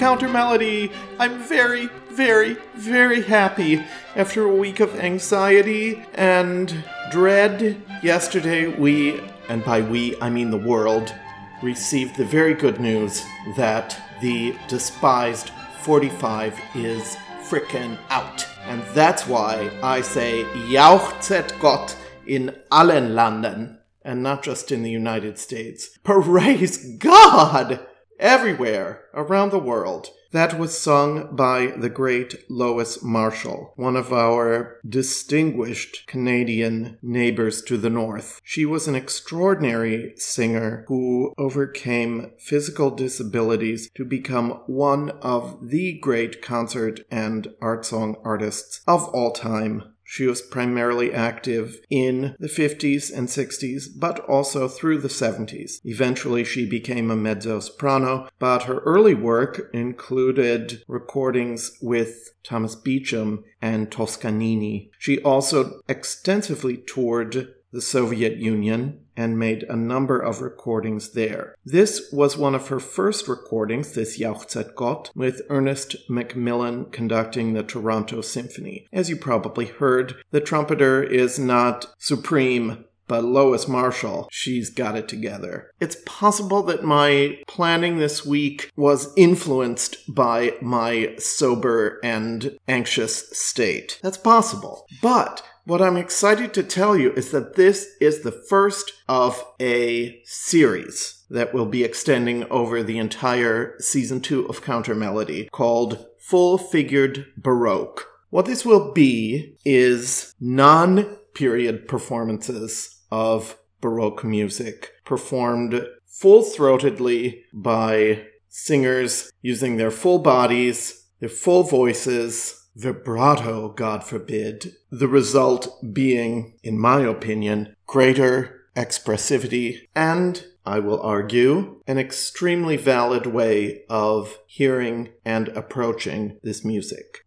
Counter Melody. I'm very, very, very happy after a week of anxiety and dread. Yesterday, we, and by we I mean the world, received the very good news that the despised 45 is frickin' out. And that's why I say Jauchzet Gott in allen Landen and not just in the United States. Praise God! Everywhere around the world. That was sung by the great Lois Marshall, one of our distinguished Canadian neighbors to the north. She was an extraordinary singer who overcame physical disabilities to become one of the great concert and art song artists of all time. She was primarily active in the 50s and 60s, but also through the 70s. Eventually, she became a mezzo soprano, but her early work included recordings with Thomas Beecham and Toscanini. She also extensively toured the Soviet Union and made a number of recordings there. This was one of her first recordings, this Jauchzet Gott, with Ernest Macmillan conducting the Toronto Symphony. As you probably heard, the trumpeter is not supreme but Lois Marshall, she's got it together. It's possible that my planning this week was influenced by my sober and anxious state. That's possible. But what I'm excited to tell you is that this is the first of a series that will be extending over the entire season two of Counter Melody called Full Figured Baroque. What this will be is non period performances of Baroque music performed full throatedly by singers using their full bodies, their full voices, vibrato, God forbid, the result being, in my opinion, greater expressivity and, I will argue, an extremely valid way of hearing and approaching this music.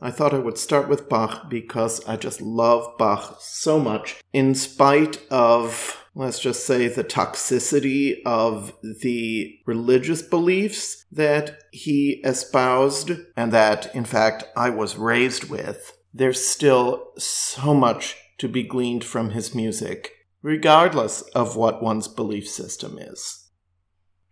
I thought I would start with Bach because I just love Bach so much, in spite of let's just say, the toxicity of the religious beliefs that he espoused and that, in fact, I was raised with, there's still so much to be gleaned from his music, regardless of what one's belief system is.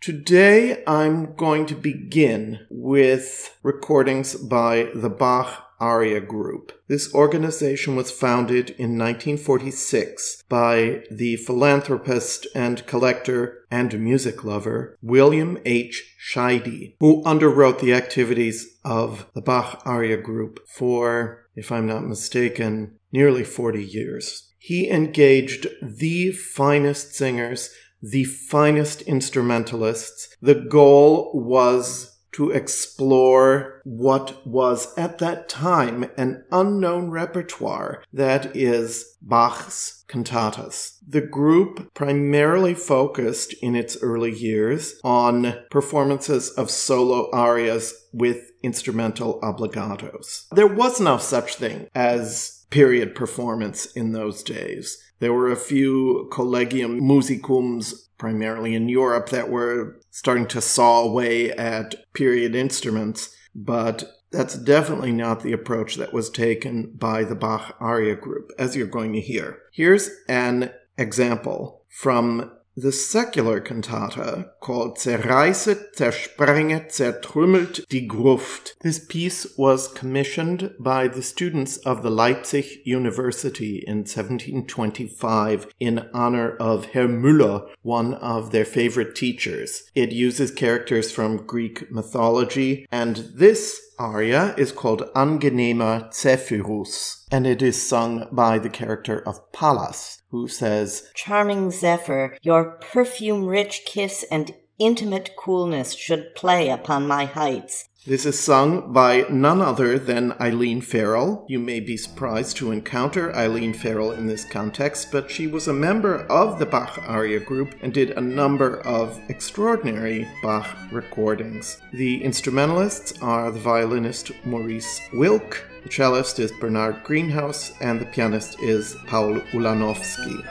Today, I'm going to begin with recordings by the Bach Aria Group. This organization was founded in 1946 by the philanthropist and collector and music lover William H. Scheide, who underwrote the activities of the Bach Aria Group for, if I'm not mistaken, nearly 40 years. He engaged the finest singers, the finest instrumentalists. The goal was to explore what was at that time an unknown repertoire that is Bach's cantatas. The group primarily focused in its early years on performances of solo arias with instrumental obligatos. There was no such thing as period performance in those days. There were a few collegium musicums primarily in Europe that were starting to saw away at period instruments, but that's definitely not the approach that was taken by the Bach Aria group, as you're going to hear. Here's an example from the secular cantata called Zerreißet, Zersprenget, Zertrümmert die Gruft. This piece was commissioned by the students of the Leipzig University in 1725 in honor of Herr Müller, one of their favorite teachers. It uses characters from Greek mythology, and this aria is called Angenehmer Zephyrus, and it is sung by the character of Pallas, who says, Charming Zephyr, your perfume rich kiss and intimate coolness should play upon my heights. This is sung by none other than Eileen Farrell. You may be surprised to encounter Eileen Farrell in this context, but she was a member of the Bach Aria group and did a number of extraordinary Bach recordings. The instrumentalists are the violinist Maurice Wilk, the cellist is Bernard Greenhouse, and the pianist is Paul Ulanowsky.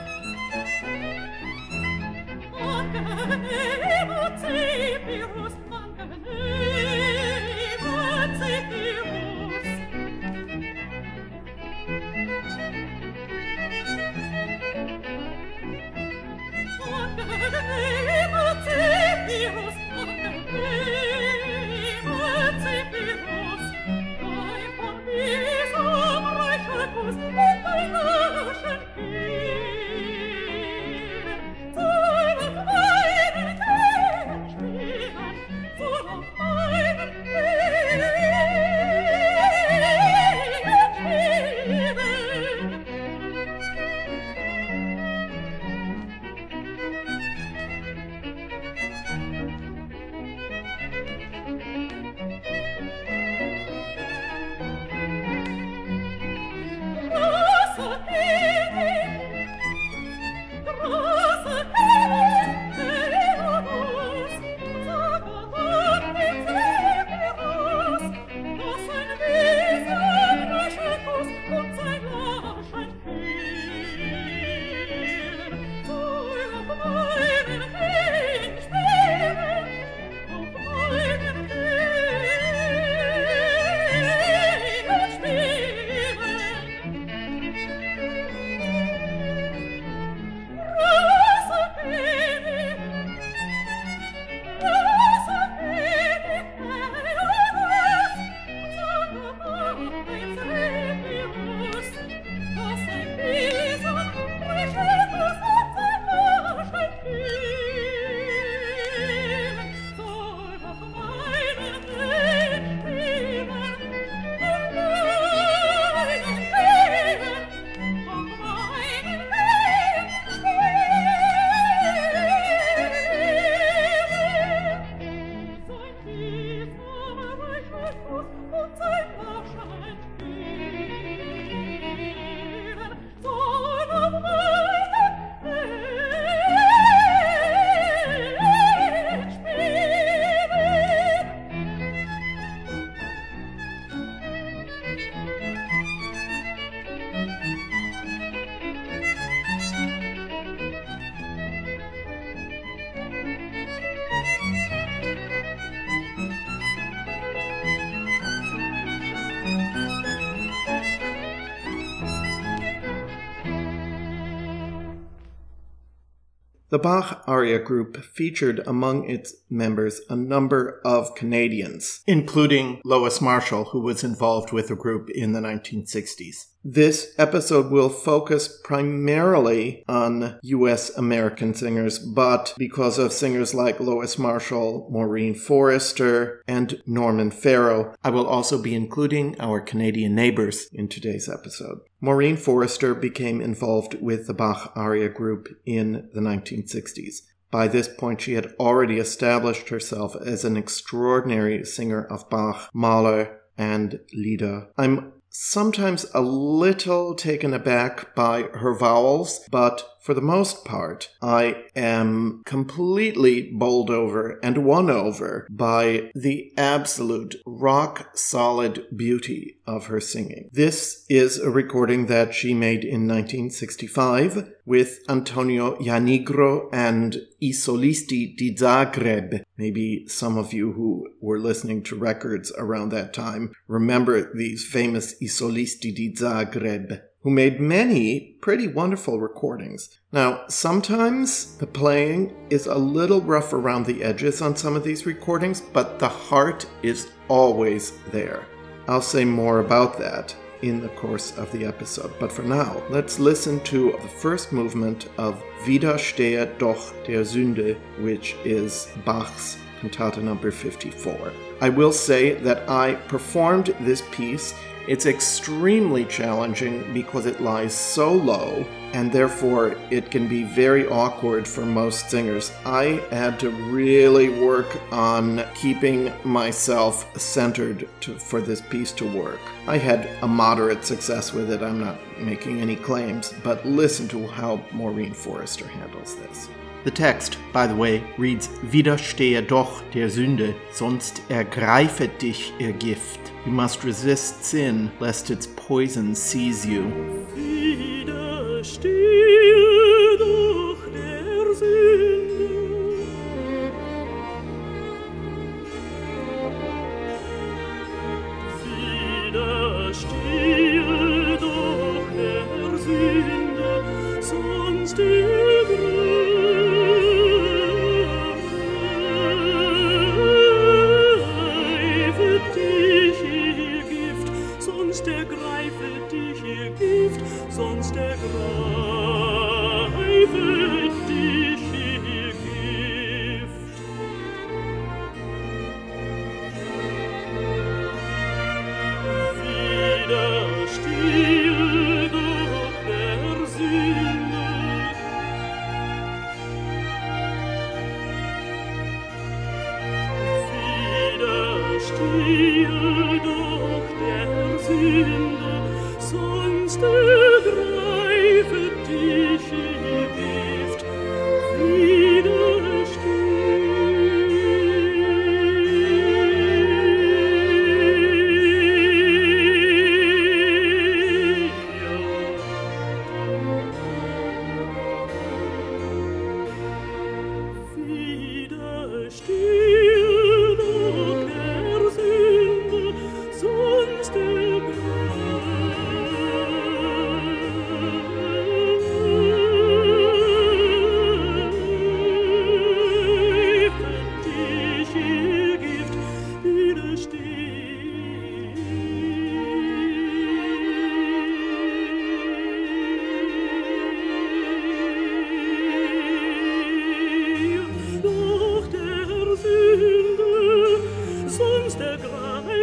The Bach aria group featured among its members a number of Canadians, including Lois Marshall, who was involved with the group in the 1960s. This episode will focus primarily on US American singers, but because of singers like Lois Marshall, Maureen Forrester, and Norman Farrow, I will also be including our Canadian neighbors in today's episode. Maureen Forrester became involved with the Bach aria group in the 1960s. By this point, she had already established herself as an extraordinary singer of Bach, Mahler, and Lieder. I'm sometimes a little taken aback by her vowels, but for the most part, I am completely bowled over and won over by the absolute rock solid beauty of her singing. This is a recording that she made in 1965 with Antonio Janigro and I Solisti di Zagreb. Maybe some of you who were listening to records around that time remember these famous I Solisti di Zagreb who made many pretty wonderful recordings. Now, sometimes the playing is a little rough around the edges on some of these recordings, but the heart is always there. I'll say more about that in the course of the episode. But for now, let's listen to the first movement of Widerstehe doch der Sünde, which is Bach's cantata number 54. I will say that I performed this piece it's extremely challenging because it lies so low and therefore it can be very awkward for most singers. I had to really work on keeping myself centered to, for this piece to work. I had a moderate success with it, I'm not making any claims, but listen to how Maureen Forrester handles this. The text, by the way, reads Widerstehe doch der Sünde, sonst ergreifet dich ihr Gift. You must resist sin, lest its poison seize you.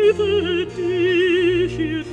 liebe dich, ihr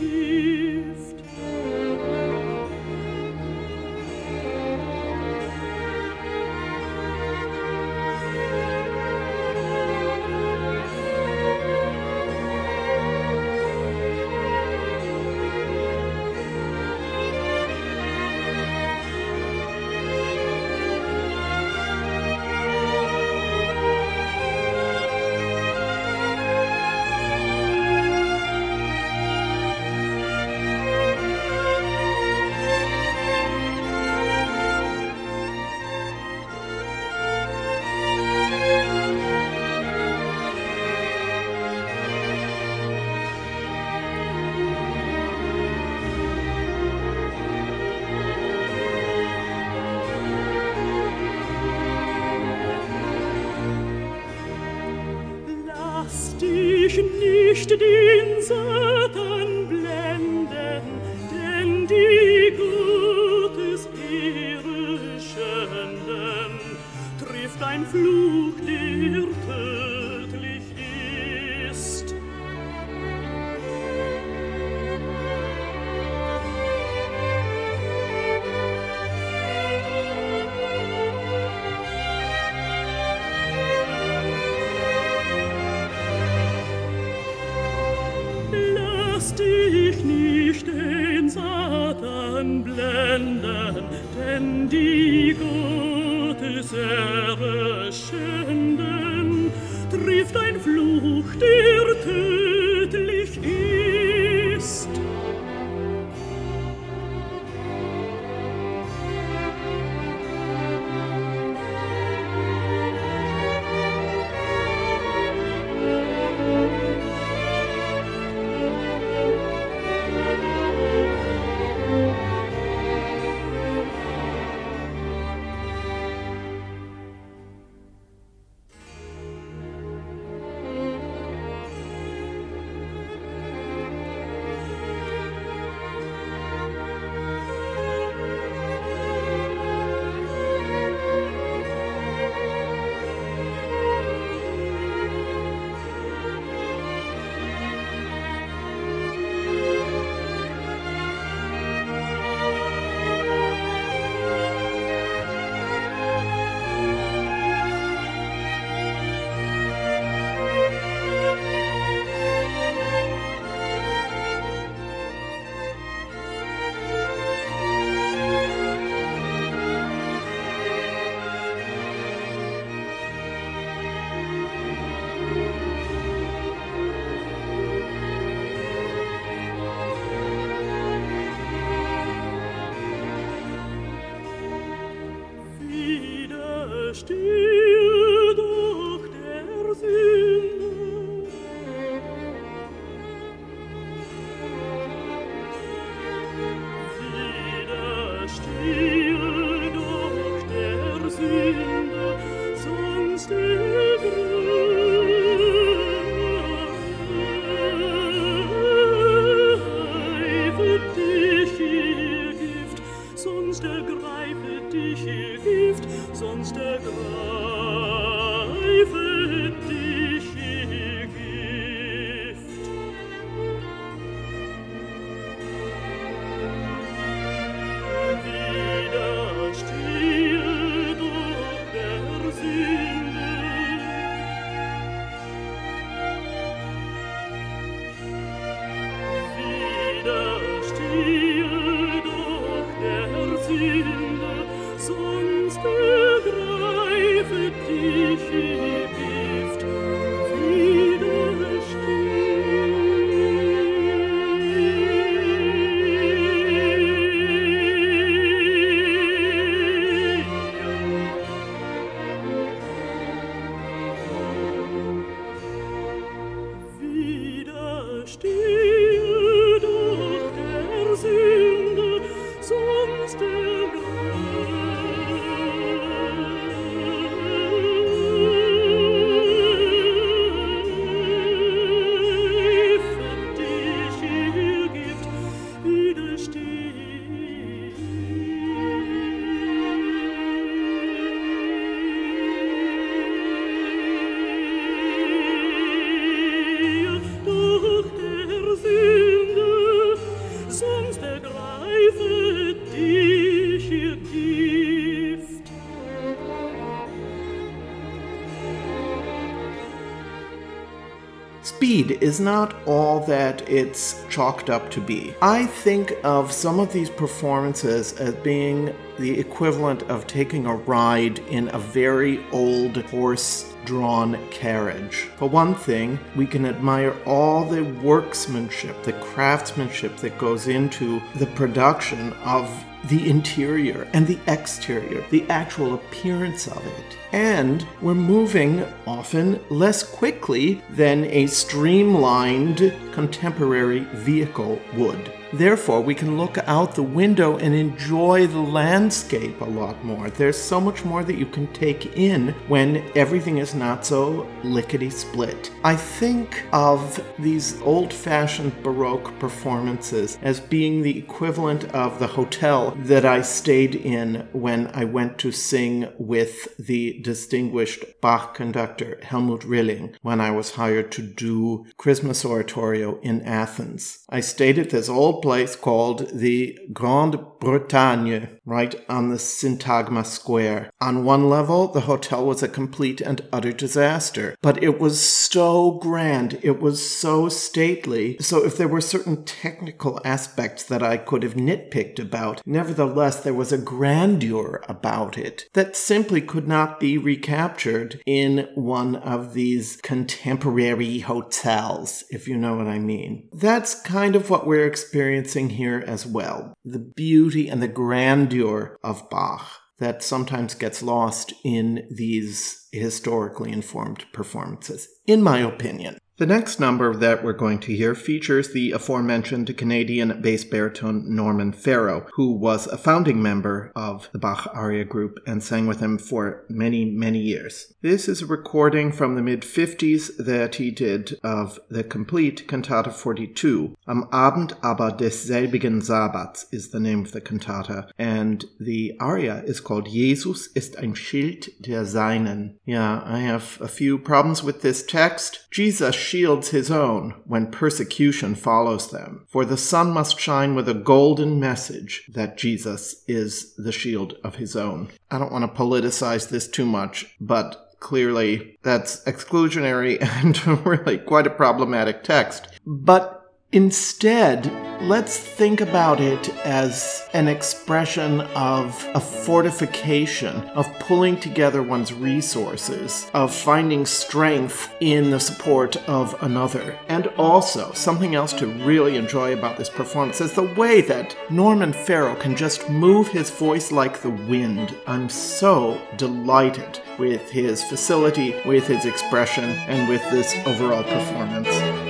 Is not all that it's chalked up to be. I think of some of these performances as being the equivalent of taking a ride in a very old horse drawn carriage. For one thing, we can admire all the workmanship, the craftsmanship that goes into the production of the interior and the exterior, the actual appearance of it. And we're moving often less quickly than a streamlined contemporary vehicle would. Therefore, we can look out the window and enjoy the landscape a lot more. There's so much more that you can take in when everything is not so lickety split. I think of these old fashioned Baroque performances as being the equivalent of the hotel that I stayed in when I went to sing with the distinguished Bach conductor Helmut Rilling when I was hired to do Christmas oratorio in Athens. I stayed at this old place called the Grande Bretagne, right on the Syntagma Square. On one level, the hotel was a complete and utter disaster, but it was so grand, it was so stately. So if there were certain technical aspects that I could have nitpicked about, nevertheless, there was a grandeur about it that simply could not be recaptured in one of these contemporary hotels, if you know what I mean. That's kind of what we're experiencing here as well. The beauty and the grandeur of Bach that sometimes gets lost in these historically informed performances, in my opinion. The next number that we're going to hear features the aforementioned Canadian bass baritone Norman Farrow, who was a founding member of the Bach Aria group and sang with him for many, many years. This is a recording from the mid 50s that he did of the complete Cantata 42. Am Abend aber desselbigen Sabbats is the name of the cantata, and the aria is called Jesus ist ein Schild der Seinen. Yeah, I have a few problems with this text. Jesus shields his own when persecution follows them. For the sun must shine with a golden message that Jesus is the shield of his own. I don't want to politicize this too much, but clearly that's exclusionary and really quite a problematic text. But Instead, let's think about it as an expression of a fortification, of pulling together one's resources, of finding strength in the support of another. And also, something else to really enjoy about this performance is the way that Norman Farrow can just move his voice like the wind. I'm so delighted with his facility, with his expression, and with this overall performance.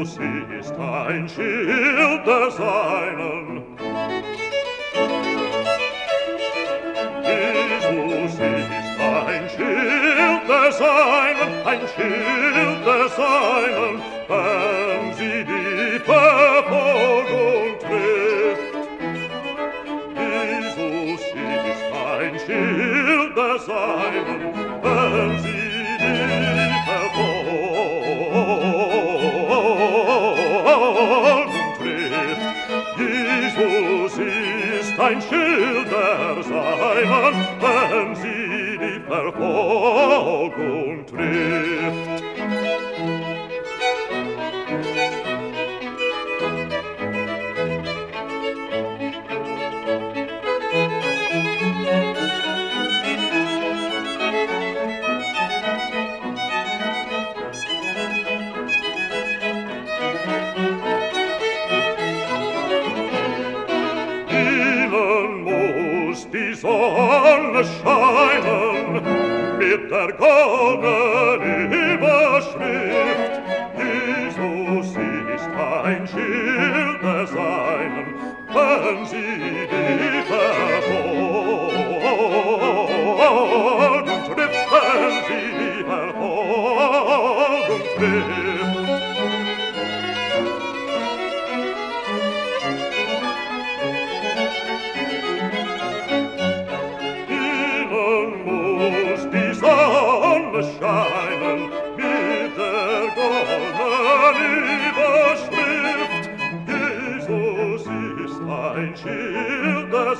du siehst ein Schild der Seinen. Jesus ist ein Schild der Seinen, ein Schild der Seinen, wenn sie die Verfolgung trifft. Jesus ist ein Schild der Seinen, Heiland, wenn sie die Verfolgung trifft. der ergonnen Überschrift. Jesus ist ein Schild der seinen, wenn sie die Verfolgung trifft, wenn sie die Verfolgung trifft.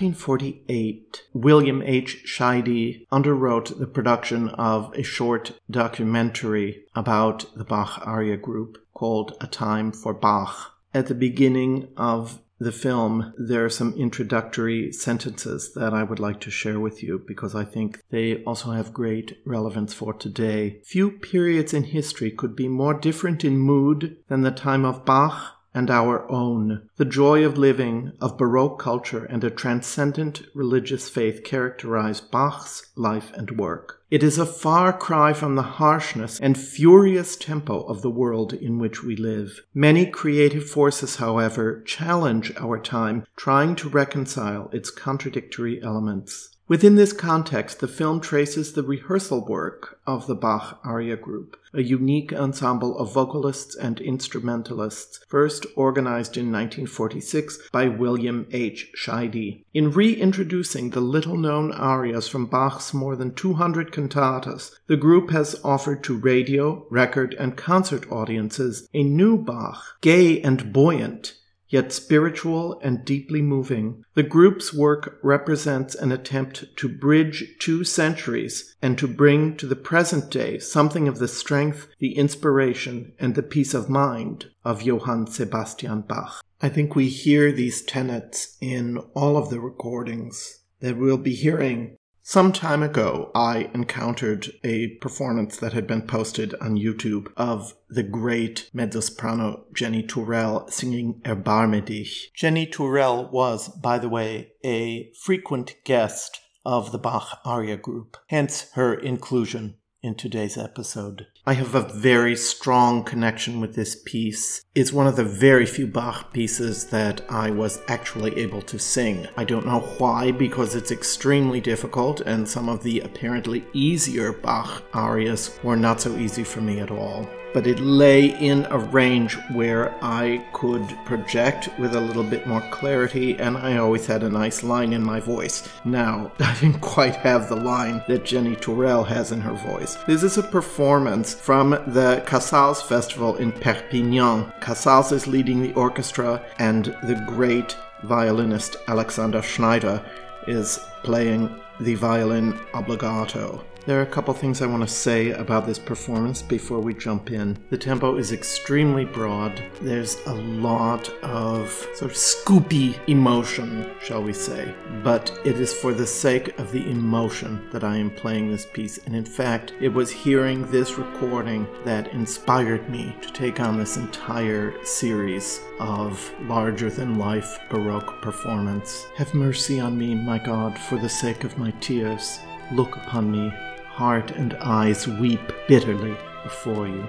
1948, William H. Scheide underwrote the production of a short documentary about the Bach aria group called A Time for Bach. At the beginning of the film, there are some introductory sentences that I would like to share with you because I think they also have great relevance for today. Few periods in history could be more different in mood than the time of Bach and our own. The joy of living, of Baroque culture, and a transcendent religious faith characterize Bach's life and work. It is a far cry from the harshness and furious tempo of the world in which we live. Many creative forces, however, challenge our time, trying to reconcile its contradictory elements. Within this context, the film traces the rehearsal work of the Bach Aria Group, a unique ensemble of vocalists and instrumentalists, first organized in 1946 by William H. Scheide. In reintroducing the little known arias from Bach's more than 200 cantatas, the group has offered to radio, record, and concert audiences a new Bach, gay and buoyant, yet spiritual and deeply moving. The group's work represents an attempt to bridge two centuries and to bring to the present day something of the strength, the inspiration, and the peace of mind of Johann Sebastian Bach. I think we hear these tenets in all of the recordings that we'll be hearing some time ago, I encountered a performance that had been posted on YouTube of the great mezzo-soprano Jennie Tourel singing Erbarme dich. Jennie Tourel was, by the way, a frequent guest of the Bach Aria group, hence her inclusion in today's episode. I have a very strong connection with this piece. It's one of the very few Bach pieces that I was actually able to sing. I don't know why, because it's extremely difficult, and some of the apparently easier Bach arias were not so easy for me at all but it lay in a range where I could project with a little bit more clarity, and I always had a nice line in my voice. Now, I didn't quite have the line that Jennie Tourel has in her voice. This is a performance from the Casals Festival in Perpignan. Casals is leading the orchestra, and the great violinist Alexander Schneider is playing the violin obbligato. There are a couple things I want to say about this performance before we jump in. The tempo is extremely broad. There's a lot of sort of scoopy emotion, shall we say. But it is for the sake of the emotion that I am playing this piece. And in fact, it was hearing this recording that inspired me to take on this entire series of larger than life Baroque performance. Have mercy on me, my God, for the sake of my tears. Look upon me heart and eyes weep bitterly before you.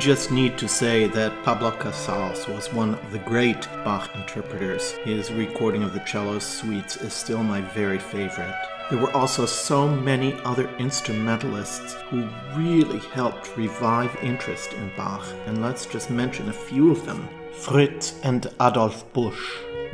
Just need to say that Pablo Casals was one of the great Bach interpreters. His recording of the cello suites is still my very favorite. There were also so many other instrumentalists who really helped revive interest in Bach, and let's just mention a few of them Fritz and Adolf Busch,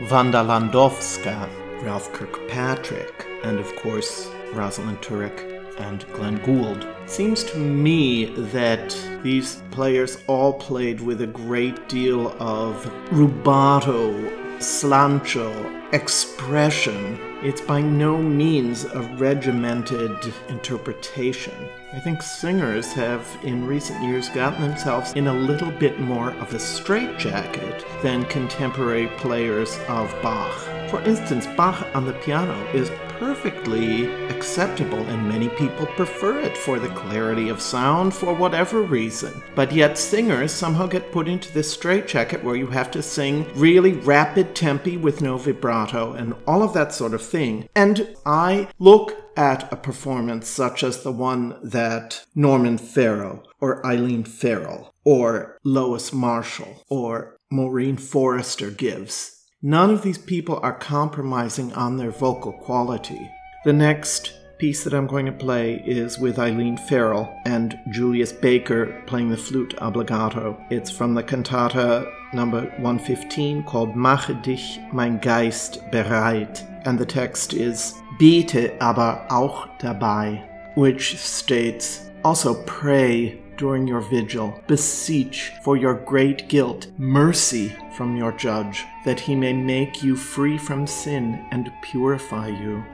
Wanda Landowska, Ralph Kirkpatrick, and of course, Rosalyn Tureck and Glenn Gould. Seems to me that these players all played with a great deal of rubato, slancio, expression. It's by no means a regimented interpretation. I think singers have in recent years gotten themselves in a little bit more of a straitjacket than contemporary players of Bach. For instance, Bach on the piano is perfectly acceptable, and many people prefer it for the clarity of sound for whatever reason. But yet, singers somehow get put into this straitjacket where you have to sing really rapid tempi with no vibrato and all of that sort of thing. And I look at a performance such as the one that Norman Farrow or Eileen Farrell or Lois Marshall or Maureen Forrester gives None of these people are compromising on their vocal quality. The next piece that I'm going to play is with Eileen Farrell and Julius Baker playing the flute obbligato. It's from the cantata number 115 called Mache dich mein Geist bereit. And the text is Bete aber auch dabei, which states also pray during your vigil. Beseech for your great guilt mercy from your judge, that he may make you free from sin and purify you.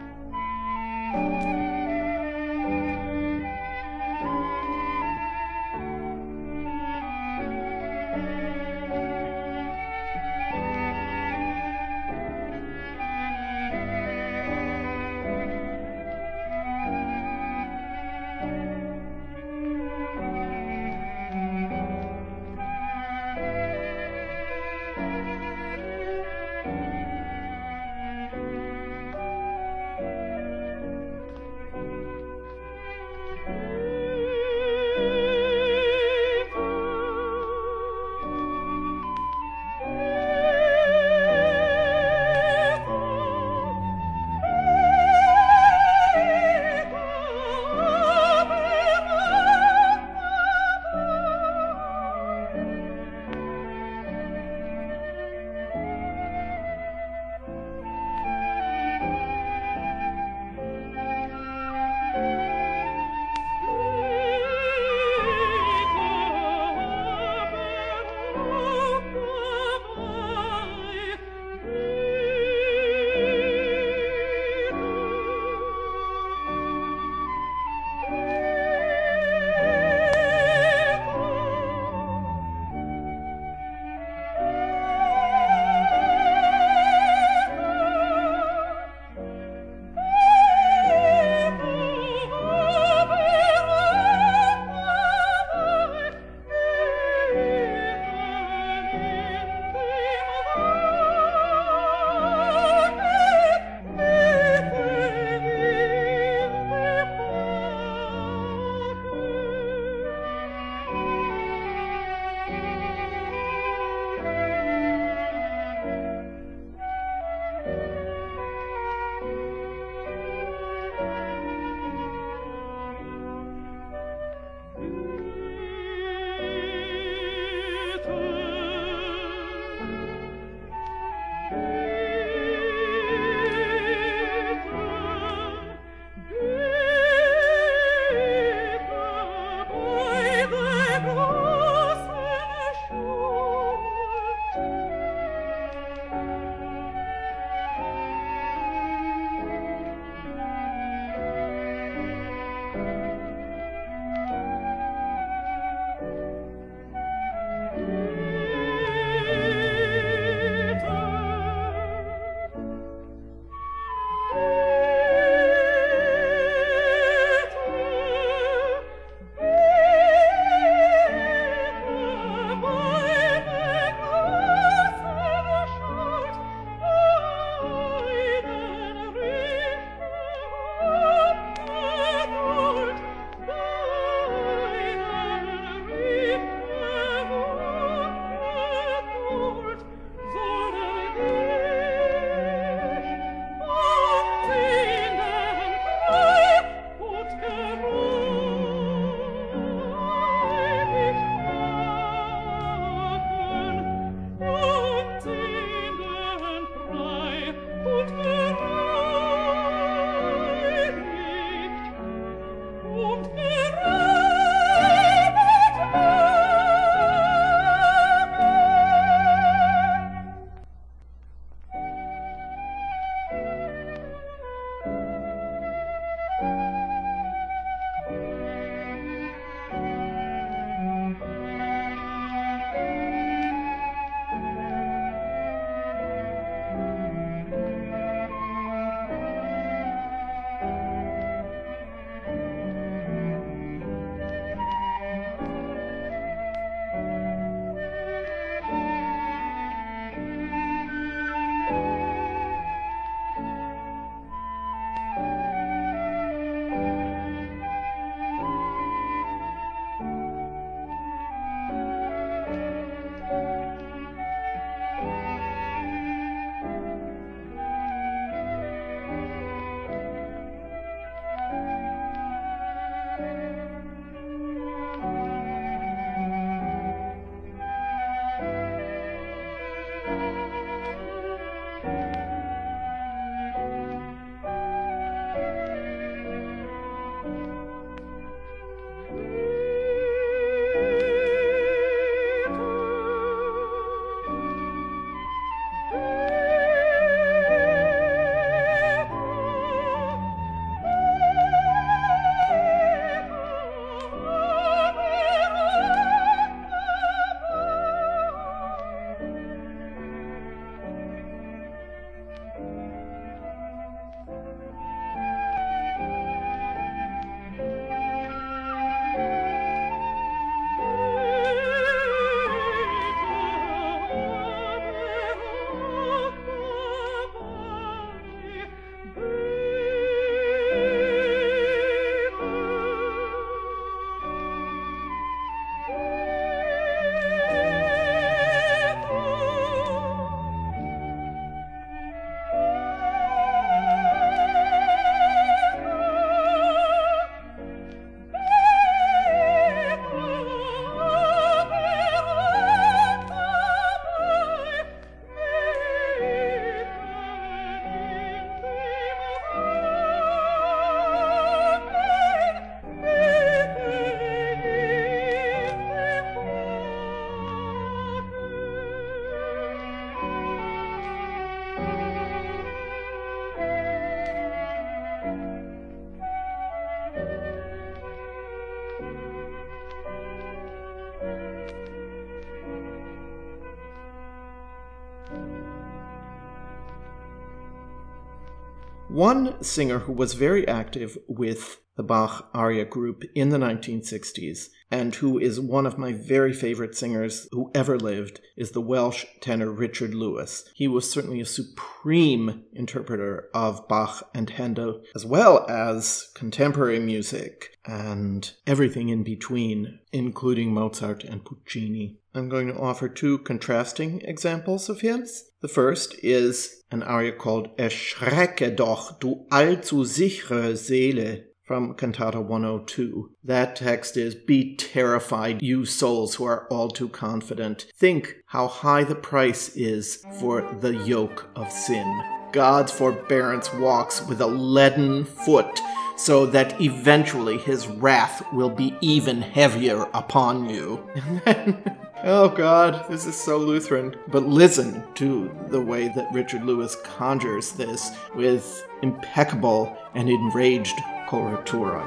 One singer who was very active with the Bach aria group in the 1960s and who is one of my very favorite singers who ever lived is the Welsh tenor Richard Lewis. He was certainly a supreme interpreter of Bach and Handel, as well as contemporary music and everything in between, including Mozart and Puccini. I'm going to offer two contrasting examples of his. The first is an aria called Erschrecke doch, du allzu sichere Seele, from Cantata 102. That text is Be terrified, you souls who are all too confident. Think how high the price is for the yoke of sin. God's forbearance walks with a leaden foot, so that eventually his wrath will be even heavier upon you. oh God, this is so Lutheran. But listen to the way that Richard Lewis conjures this with impeccable and enraged coloratura.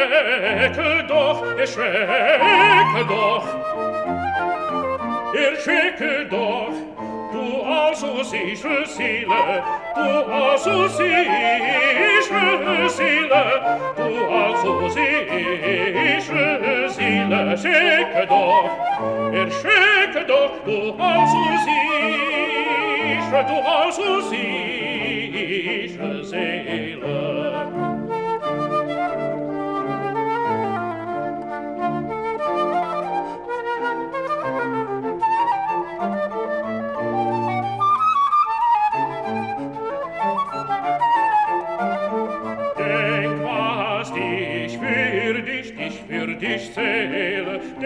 erschrecke doch, erschrecke doch. Erschrecke doch, du also sichere Seele, du also sichere Seele, du also sichere Seele, erschrecke doch, erschrecke doch, du also sichere, du also sichere Seele.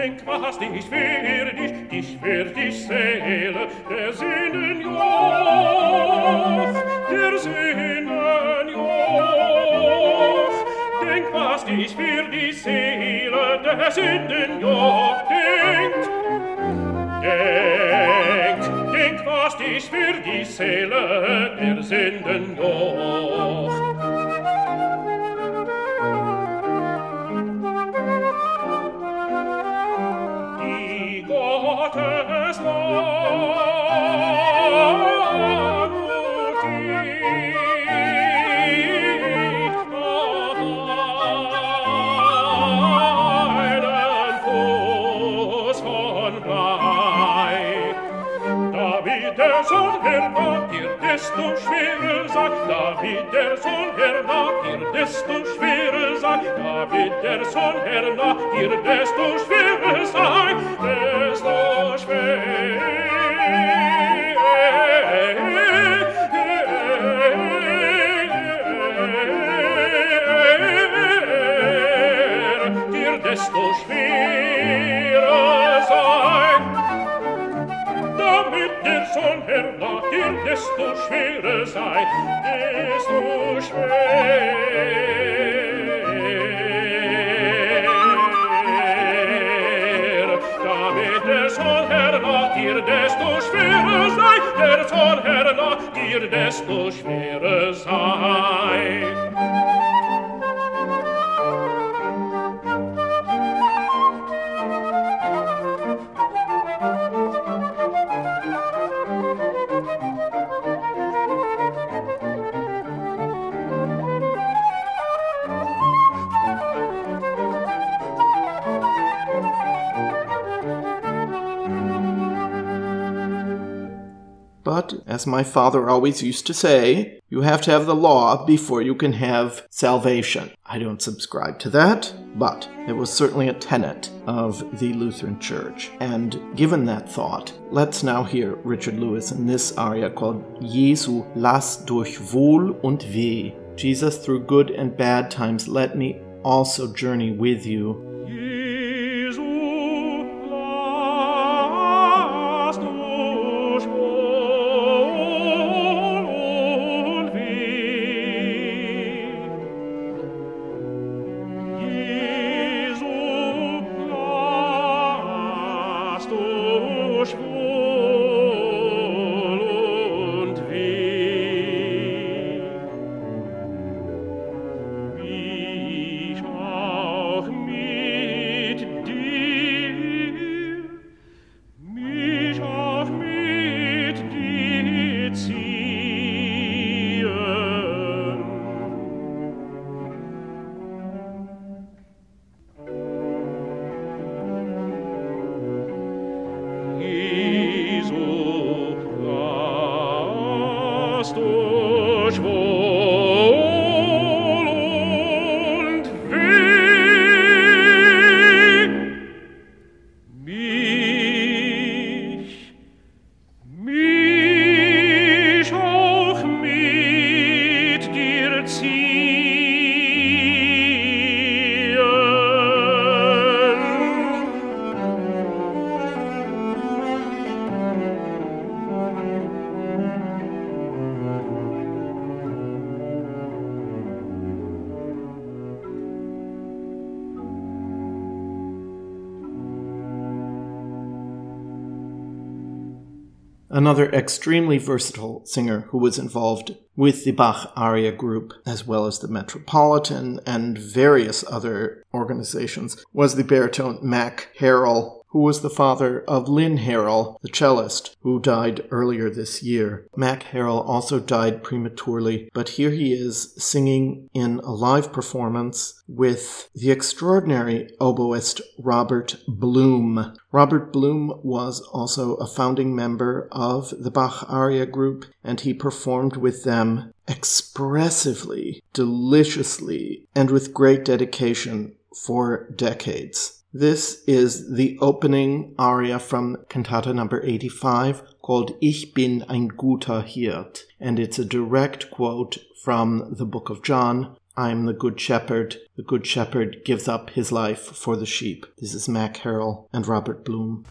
denk was dich für dich dich für dich seele der sünden joch der sünden joch denk was dich für die seele der sünden joch denkt denkt denk was dich für die seele der sünden joch desto schwerer sagt David, der Sohn hernach, dir desto schwerer sagt David, der Sohn hernach, dir desto schwerer sagt, desto schwerer. Dir desto schwerer. desto schwerer sei, desto schwer. Damit der Sohn Herr nach dir desto schwerer sei, der Sohn Herr nach dir desto schwerer sei. As my father always used to say, you have to have the law before you can have salvation. I don't subscribe to that, but it was certainly a tenet of the Lutheran Church. And given that thought, let's now hear Richard Lewis in this aria called Jesu lass durch Wohl und Weh. Jesus, through good and bad times, let me also journey with you. Another extremely versatile singer who was involved with the Bach Aria Group, as well as the Metropolitan and various other organizations, was the baritone Mac Harrell, who was the father of Lynn Harrell, the cellist, who died earlier this year. Mac Harrell also died prematurely, but here he is singing in a live performance with the extraordinary oboist Robert Bloom. Robert Bloom was also a founding member of the Bach Aria group, and he performed with them expressively, deliciously, and with great dedication for decades. This is the opening aria from cantata number 85 called Ich bin ein guter Hirt, and it's a direct quote from the book of John. I am the good shepherd. The good shepherd gives up his life for the sheep. This is Mac Harrell and Robert Bloom.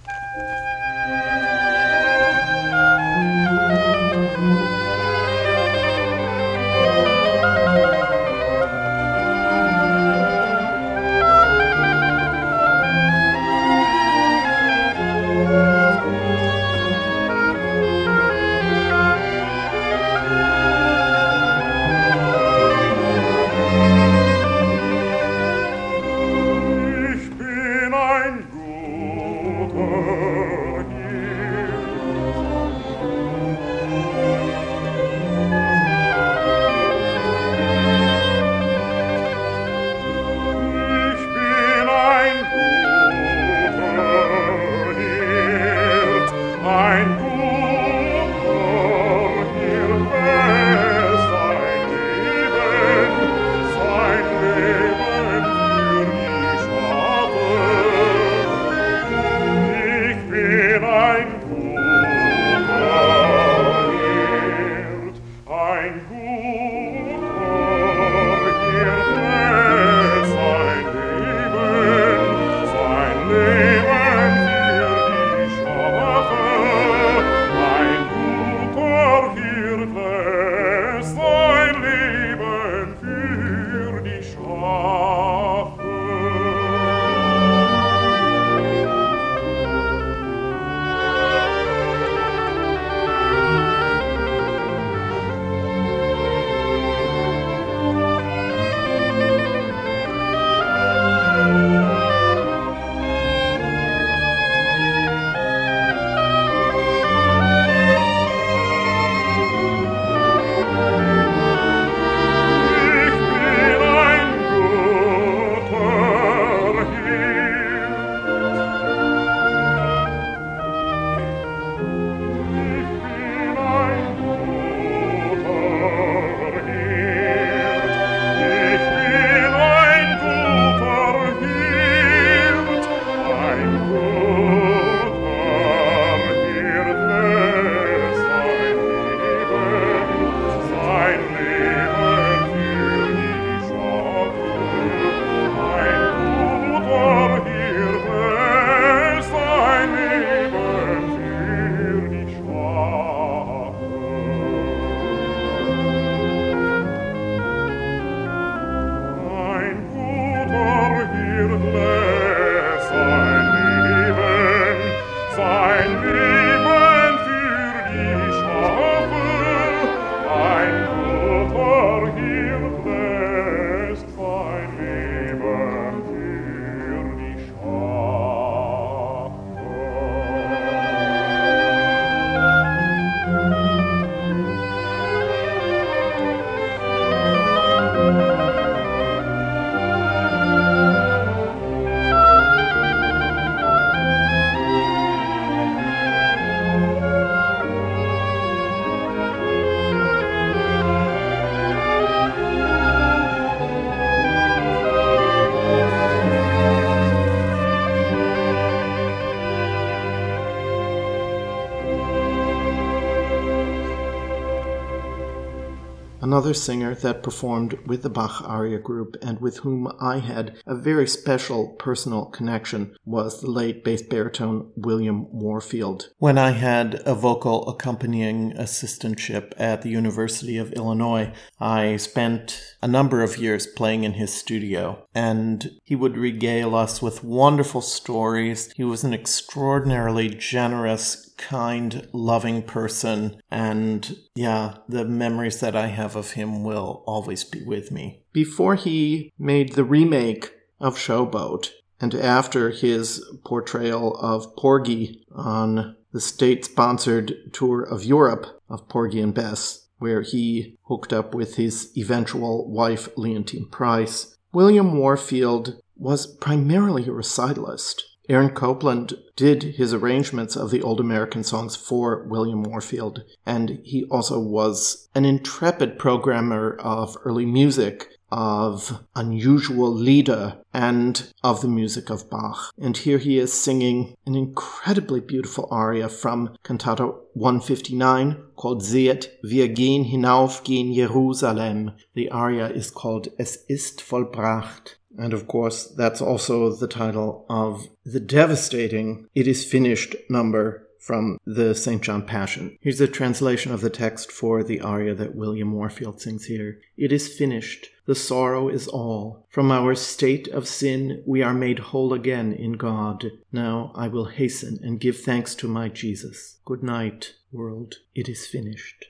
Singer that performed with the Bach Aria group and with whom I had a very special personal connection was the late bass baritone William Warfield. When I had a vocal accompanying assistantship at the University of Illinois, I spent a number of years playing in his studio, and he would regale us with wonderful stories. He was an extraordinarily generous, kind, loving person. And yeah, the memories that I have of him will always be with me. Before he made the remake of Showboat, and after his portrayal of Porgy on the state sponsored tour of Europe of Porgy and Bess, where he hooked up with his eventual wife, Leontyne Price, William Warfield was primarily a recitalist. Aaron Copland did his arrangements of the old American songs for William Warfield, and he also was an intrepid programmer of early music, of unusual Lieder, and of the music of Bach. And here he is singing an incredibly beautiful aria from Cantata 159 called Sehet, wir gehen hinauf gen Jerusalem. The aria is called Es ist vollbracht. And of course, that's also the title of the devastating It Is Finished number from the St. John Passion. Here's a translation of the text for the aria that William Warfield sings here. It is finished. The sorrow is all. From our state of sin, we are made whole again in God. Now I will hasten and give thanks to my Jesus. Good night, world. It is finished.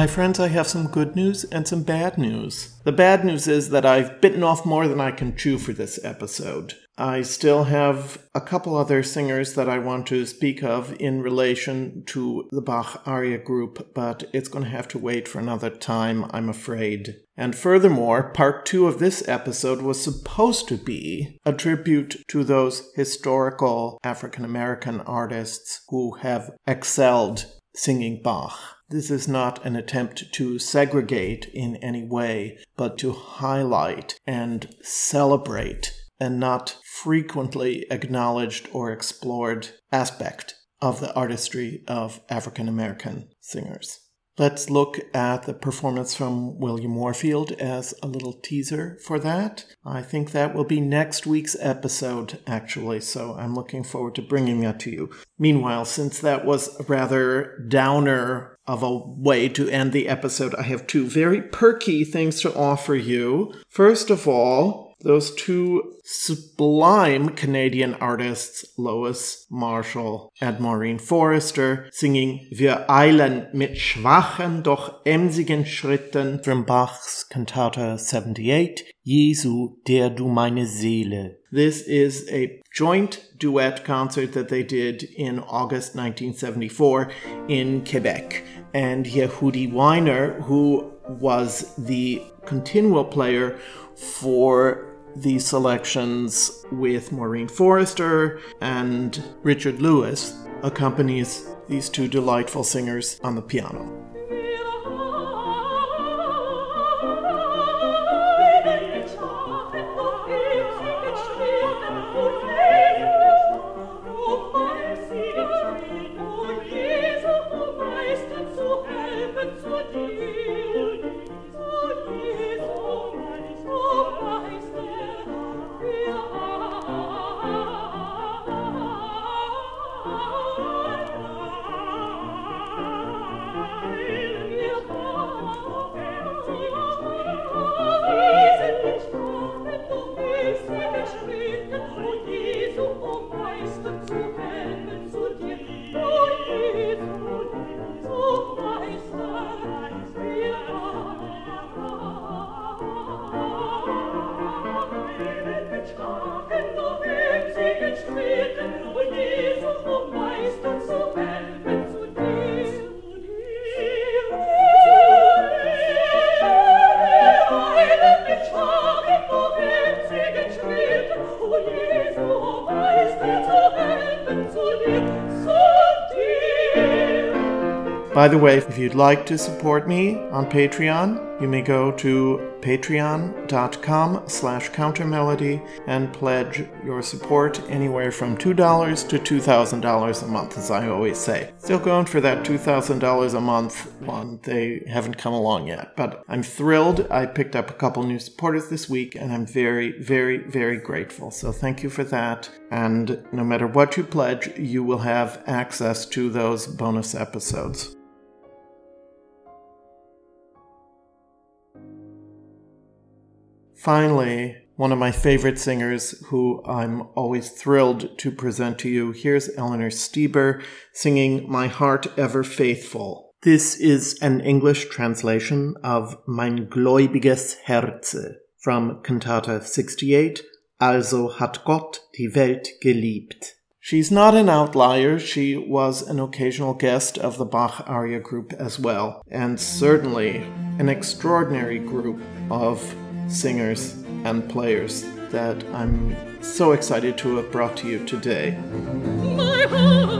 My friends, I have some good news and some bad news. The bad news is that I've bitten off more than I can chew for this episode. I still have a couple other singers that I want to speak of in relation to the Bach aria group, but it's going to have to wait for another time, I'm afraid. And furthermore, part two of this episode was supposed to be a tribute to those historical African American artists who have excelled singing Bach. This is not an attempt to segregate in any way, but to highlight and celebrate a not frequently acknowledged or explored aspect of the artistry of African American singers. Let's look at the performance from William Warfield as a little teaser for that. I think that will be next week's episode, actually, so I'm looking forward to bringing that to you. Meanwhile, since that was a rather downer of a way to end the episode, I have two very perky things to offer you. First of all, those two sublime Canadian artists, Lois Marshall and Maureen Forrester, singing Wir eilen mit schwachen, doch emsigen Schritten from Bach's Cantata 78, Jesu, der du meine Seele. This is a joint duet concert that they did in August 1974 in Quebec. And Yehudi Wyner, who was the continuo player for the selections with Maureen Forrester and Richard Lewis accompanies these two delightful singers on the piano. The way, if you'd like to support me on Patreon, you may go to patreon.com slash countermelody and pledge your support anywhere from $2 to $2,000 a month, as I always say. Still going for that $2,000 a month one. They haven't come along yet, but I'm thrilled. I picked up a couple new supporters this week and I'm very, very, very grateful. So thank you for that. And no matter what you pledge, you will have access to those bonus episodes. Finally, one of my favorite singers who I'm always thrilled to present to you. Here's Eleanor Steber singing My Heart Ever Faithful. This is an English translation of Mein gläubiges Herze from Cantata 68, Also hat Gott die Welt geliebt. She's not an outlier. She was an occasional guest of the Bach Aria group as well, and certainly an extraordinary group of singers, and players that I'm so excited to have brought to you today. My heart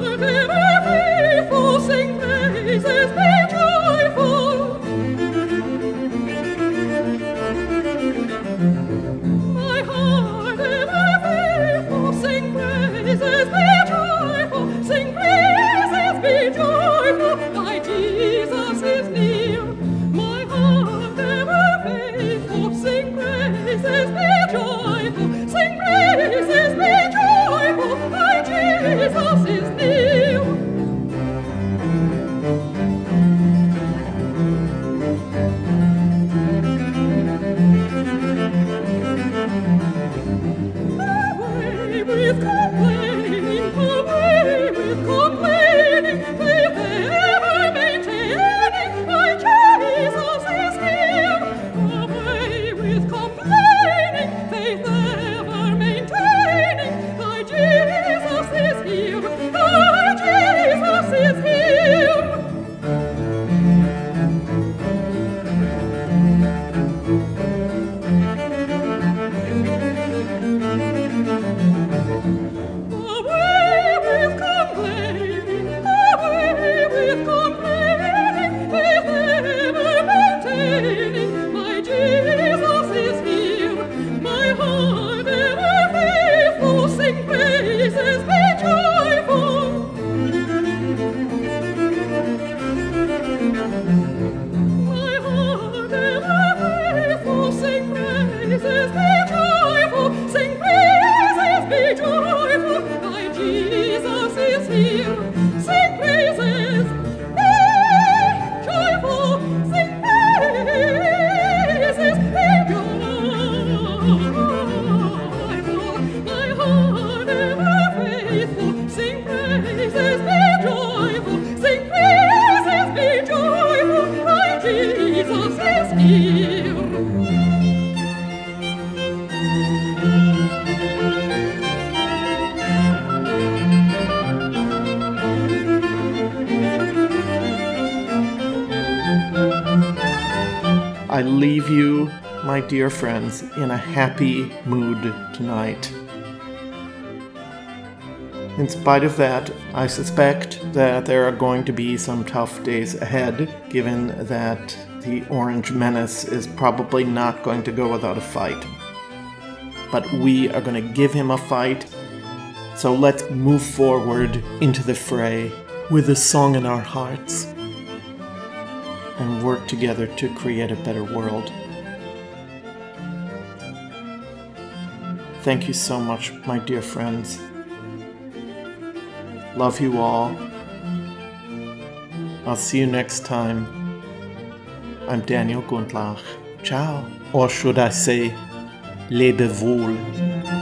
ever sing dear friends, in a happy mood tonight. In spite of that, I suspect that there are going to be some tough days ahead, given that the Orange Menace is probably not going to go without a fight. But we are going to give him a fight, so let's move forward into the fray with a song in our hearts and work together to create a better world. Thank you so much, my dear friends. Love you all. I'll see you next time. I'm Daniel Gundlach. Ciao. Or should I say, lebe wohl.